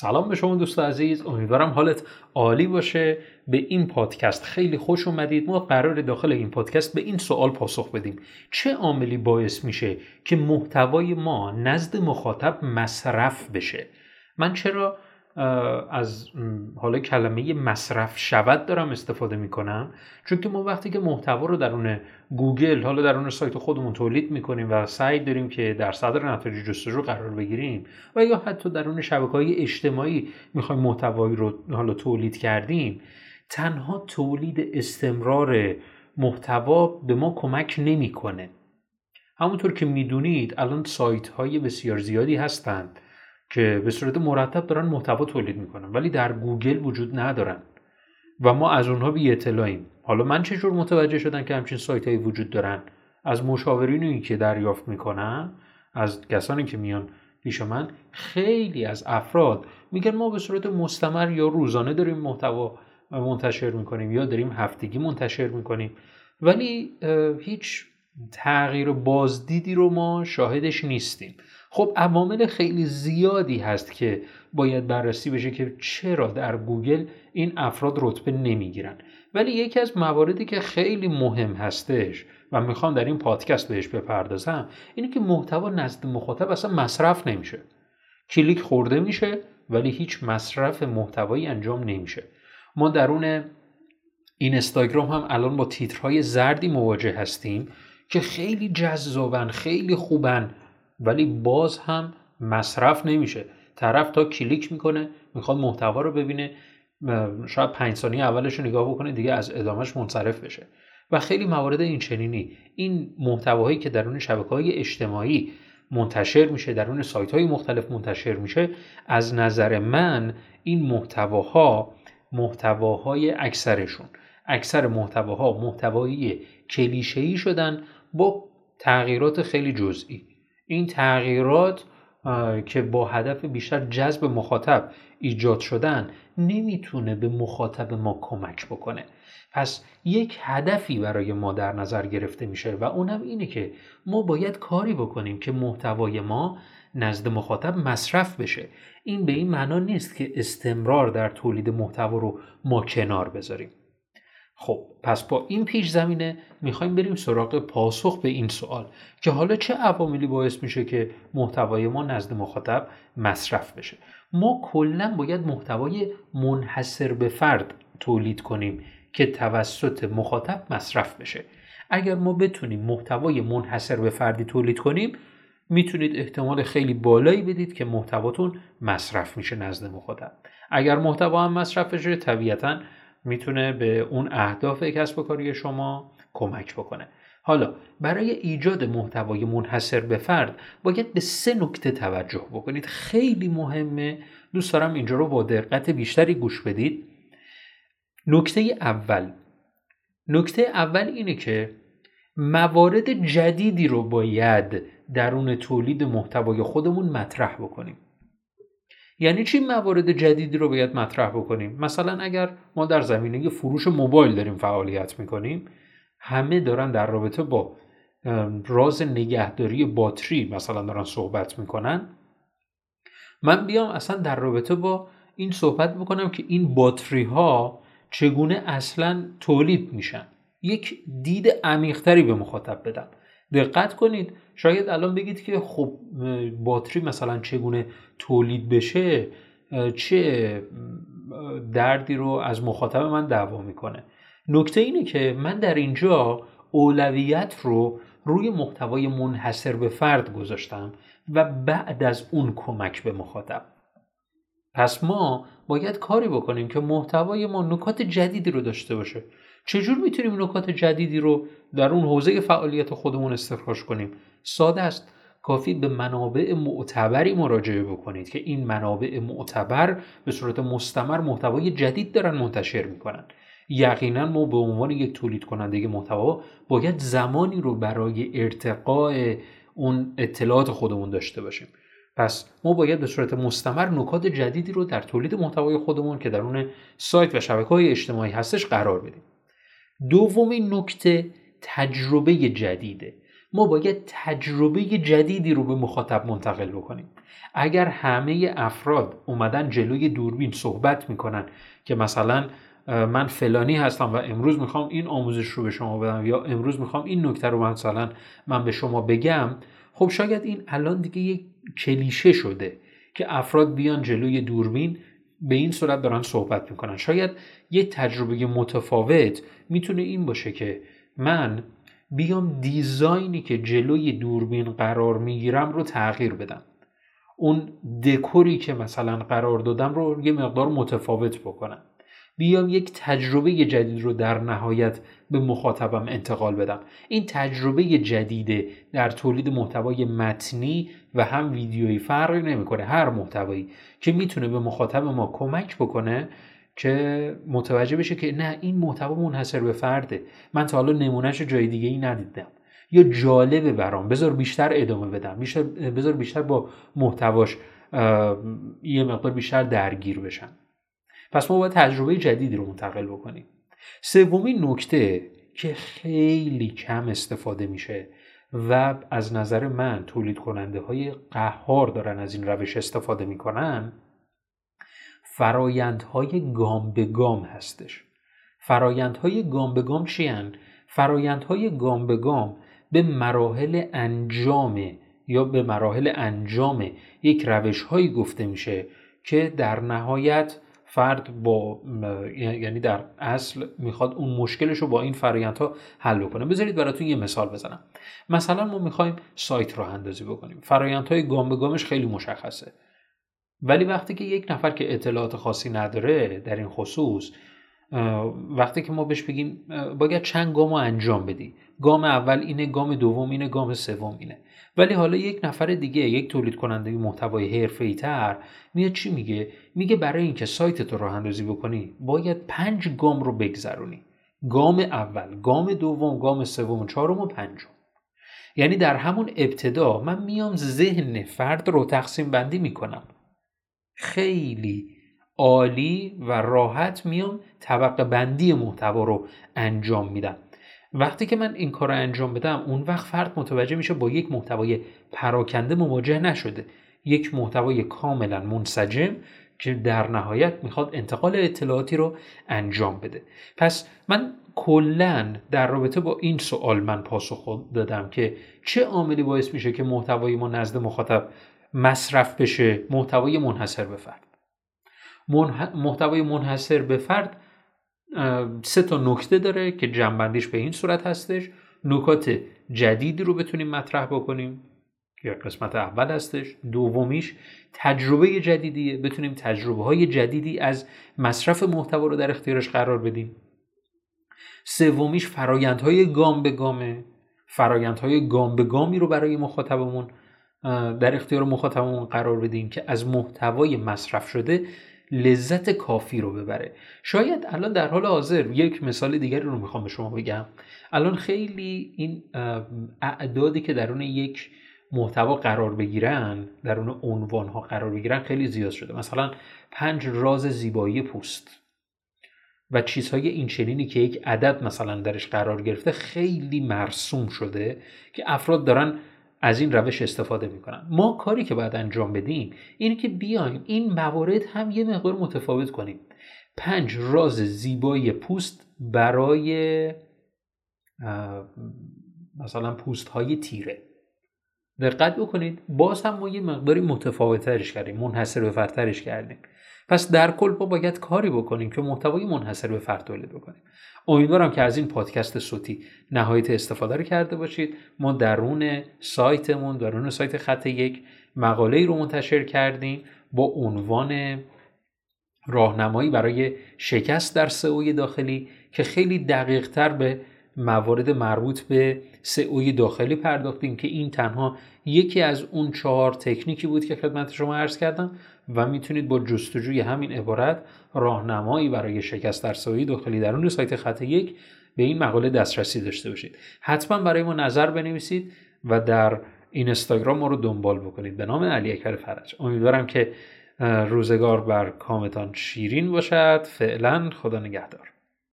سلام به شما دوست عزیز امیدوارم حالت عالی باشه. به این پادکست خیلی خوش اومدید. ما قرار داخل این پادکست به این سوال پاسخ بدیم. چه عاملی باعث میشه که محتوای ما نزد مخاطب مصرف بشه؟ من چرا؟ از حالا کلمه مصرف شود دارم استفاده می‌کنم چون که ما وقتی که محتوا رو درون گوگل حالا درون سایت خودمون تولید می‌کنیم و سعی داریم که در صدر نتایج جستجو قرار بگیریم و یا حتی درون شبکه های اجتماعی می‌خوایم محتوایی رو حالا تولید کردیم تنها تولید استمرار محتوا به ما کمک نمی‌کنه. همونطور که می‌دونید الان سایت های بسیار زیادی هستند که به صورت مرتب دارن محتوا تولید می‌کنن ولی در گوگل وجود ندارن و ما از اونها بی اطلاعیم. حالا من چجور متوجه شدم که همچین سایت هایی وجود دارن؟ از مشاورینی که دریافت می‌کنن از کسانی که میان پیش من خیلی از افراد میگن ما به صورت مستمر یا روزانه داریم محتوا منتشر می‌کنیم یا داریم هفتگی منتشر می‌کنیم. ولی هیچ تغییر بازدیدی رو ما شاهدش نیستیم. خب عوامل خیلی زیادی هست که باید بررسی بشه که چرا در گوگل این افراد رتبه نمی‌گیرن. ولی یکی از مواردی که خیلی مهم هستش و می‌خوام در این پادکست بهش بپردازم اینه که محتوا نزد مخاطب اصلا مصرف نمیشه. کلیک خورده میشه ولی هیچ مصرف محتوایی انجام نمیشه. ما درون این استاگرام هم الان با تیترهای زردی مواجه هستیم که خیلی جذابن خیلی خوبن. ولی باز هم مصرف نمیشه. طرف تا کلیک می‌کنه می‌خواد محتوا رو ببینه شاید پنج ثانیه اولش رو نگاه بکنه دیگه از ادامهش منصرف بشه. و خیلی موارد این چنینی. این محتواهایی که درون شبکه های اجتماعی منتشر میشه درون سایت های مختلف منتشر میشه از نظر من این محتواها محتواهای اکثرشون. اکثر محتواها محتوایی کلیشه‌ای شدن با تغییرات خیلی جزئی. این تغییرات که با هدف بیشتر جذب مخاطب ایجاد شدن نمی‌تونه به مخاطب ما کمک بکنه. پس یک هدفی برای ما در نظر گرفته میشه و اونم اینه که ما باید کاری بکنیم که محتوای ما نزد مخاطب مصرف بشه. این به این معنا نیست که استمرار در تولید محتوا رو ما کنار بذاریم. خب پس با این پیش زمینه می‌خوایم بریم سراغ پاسخ به این سوال که حالا چه عواملی باعث میشه که محتوای ما نزد مخاطب مصرف بشه؟ ما کلا باید محتوای منحصر به فرد تولید کنیم که توسط مخاطب مصرف بشه. اگر ما بتونیم محتوای منحصر به فردی تولید کنیم می‌تونید احتمال خیلی بالایی بدید که محتواتون مصرف میشه نزد مخاطب. اگر محتوا هم مصرف بشه طبیعتا می‌تونه به اون اهداف کسب و کاری شما کمک بکنه. حالا برای ایجاد محتوای منحصر به فرد باید به سه نکته توجه بکنید. خیلی مهمه. دوست دارم اینجا رو با دقت بیشتری گوش بدید. نکته اول. نکته اول اینه که موارد جدیدی رو باید درون تولید محتوای خودمون مطرح بکنیم. یعنی چی موارد جدیدی رو باید مطرح بکنیم؟ مثلا اگر ما در زمینه فروش موبایل داریم فعالیت می‌کنیم همه دارن در رابطه با راز نگهداری باتری مثلا دارن صحبت می‌کنن. من بیام اصلا در رابطه با این صحبت بکنم که این باتری ها چگونه اصلا تولید میشن. یک دید عمیقتری به مخاطب بدم. دقت کنید. شاید الان بگید که خب باتری مثلا چگونه تولید بشه چه دردی رو از مخاطب من دعوا می‌کنه. نکته اینه که من در اینجا اولویت رو روی محتوای منحصر به فرد گذاشتم و بعد از اون کمک به مخاطب. پس ما باید کاری بکنیم که محتوای ما نکات جدیدی رو داشته باشه. چجور می‌تونیم نکات جدیدی رو در اون حوزه فعالیت خودمون استخراج کنیم؟ ساده است. کافی به منابع معتبری مراجعه بکنید که این منابع معتبر به صورت مستمر محتوای جدید دارن منتشر می‌کنن. یقینا ما به عنوان یک تولید کننده محتوا باید زمانی رو برای ارتقاء اون اطلاعات خودمون داشته باشیم. پس ما باید به صورت مستمر نکات جدیدی رو در تولید محتوای خودمون که در اون سایت و شبکه های اجتماعی هستش قرار بدیم. دومین نکته تجربه جدیده. ما باید تجربه جدیدی رو به مخاطب منتقل بکنیم. اگر همه افراد اومدن جلوی دوربین صحبت می‌کنن که مثلا من فلانی هستم و امروز می‌خوام این آموزش رو به شما بدم یا امروز می‌خوام این نکته رو مثلا من به شما بگم خب شاید این الان دیگه یک کلیشه شده که افراد بیان جلوی دوربین به این صورت دارن صحبت می‌کنن. شاید یه تجربه متفاوت می‌تونه این باشه که من بیام دیزاینی که جلوی دوربین قرار می‌گیرم رو تغییر بدم. اون دکوری که مثلا قرار دادم رو یه مقدار متفاوت بکنم. بیام یک تجربه جدید رو در نهایت به مخاطبم انتقال بدم. این تجربه جدیده در تولید محتوای متنی و هم ویدیویی فرقی نمی‌کنه. هر محتوایی که می‌تونه به مخاطب ما کمک بکنه که متوجه بشه که نه این محتوا منحصر به فرده. من تا حالا نمونهش جای دیگه ای ندیدم. یا جالبه برام. بذار بیشتر ادامه بدم. بذار بیشتر با محتواش یه مقدار بیشتر درگیر بشم. پس ما باید تجربه جدیدی رو منتقل بکنیم سومین نکته که خیلی کم استفاده میشه و از نظر من تولید کننده های قهار دارن از این روش استفاده می‌کنن فرایندهای گام به گام هستش فرایندهای گام به گام چی هن؟ فرایندهای گام به گام به مراحل انجام یا به مراحل انجام یک روش هایی گفته میشه که در نهایت فرد با یعنی در اصل می‌خواد اون مشکلش رو با این فرایندها حل بکنه. بذارید براتون یه مثال بزنم. مثلا ما می‌خوایم سایت راه اندازی بکنیم. فرایندهای گام به گامش خیلی مشخصه. ولی وقتی که یک نفر که اطلاعات خاصی نداره در این خصوص وقتی که ما بهش بگیم باید چند گام رو انجام بدی. گام اول اینه گام دوم اینه گام سوم اینه. ولی حالا یک نفر دیگه یک تولید کننده محتوای حرفه‌ای تر میاد چی میگه؟ میگه برای اینکه سایت تو راه اندازی بکنی باید پنج گام رو بگذرونی. گام اول گام دوم گام سوم چهارم و پنجم. یعنی در همون ابتدا من میام ذهن فرد رو تقسیم بندی می‌کنم. خیلی عالی و راحت میام طبقه بندی محتوا رو انجام میدم وقتی که من این کار رو انجام بدم اون وقت فرد متوجه میشه با یک محتوای پراکنده مواجه نشده. یک محتوای کاملا منسجم که در نهایت می‌خواد انتقال اطلاعاتی رو انجام بده. پس من کلا در رابطه با این سوال من پاسخ دادم که چه عاملی باعث میشه که محتوای ما نزد مخاطب مصرف بشه محتوای منحصر به فرد؟ محتوای منحصر به فرد سه تا نکته داره که جنبندیش به این صورت هستش. نکات جدیدی رو بتونیم مطرح بکنیم. که قسمت اول هستش. دومیش تجربه جدیدیه. بتونیم تجربه های جدیدی از مصرف محتوا رو در اختیارش قرار بدیم. سومیش فرایندهای گام به گامه. فرایندهای گام به گامی رو برای مخاطبمون در اختیار مخاطبمون قرار بدیم که از محتوای مصرف شده لذت کافی رو ببره. شاید الان در حال حاضر یک مثال دیگری رو می‌خوام به شما بگم. الان خیلی این اعدادی که درون یک محتوا قرار بگیرن درون عنوان ها قرار بگیرن خیلی زیاد شده. مثلا پنج راز زیبایی پوست و چیزهای این چنینی که یک عدد مثلا درش قرار گرفته خیلی مرسوم شده که افراد دارن از این روش استفاده می‌کنن. ما کاری که باید انجام بدیم اینه که بیایم این موارد هم یه مقدار متفاوت کنیم. پنج راز زیبایی پوست برای مثلا پوست های تیره. دقت بکنید باز هم ما یه مقداری متفاوتترش کردیم منحصر به فردترش کردیم. پس در کل ما باید کاری بکنیم که محتوای منحصر به فرد تولید بکنیم. امیدوارم که از این پادکست صوتی نهایت استفاده رو کرده باشید. ما درون سایتمون درون سایت خط یک مقاله رو منتشر کردیم با عنوان راهنمایی برای شکست در سئوی داخلی که خیلی دقیق تر به موارد مربوط به سئوی داخلی پرداختیم که این تنها یکی از اون چهار تکنیکی بود که خدمت شما عرض کردم و می‌تونید با جستجوی همین عبارت راهنمایی برای شکست در سایه داخلی درون سایت خط یک به این مقاله دسترسی داشته باشید. حتما برای ما نظر بنویسید و در این استاگرام ما رو دنبال بکنید. به نام علی اکبر فرج. امیدوارم که روزگار بر کامتان شیرین باشد. فعلا خدا نگهدار.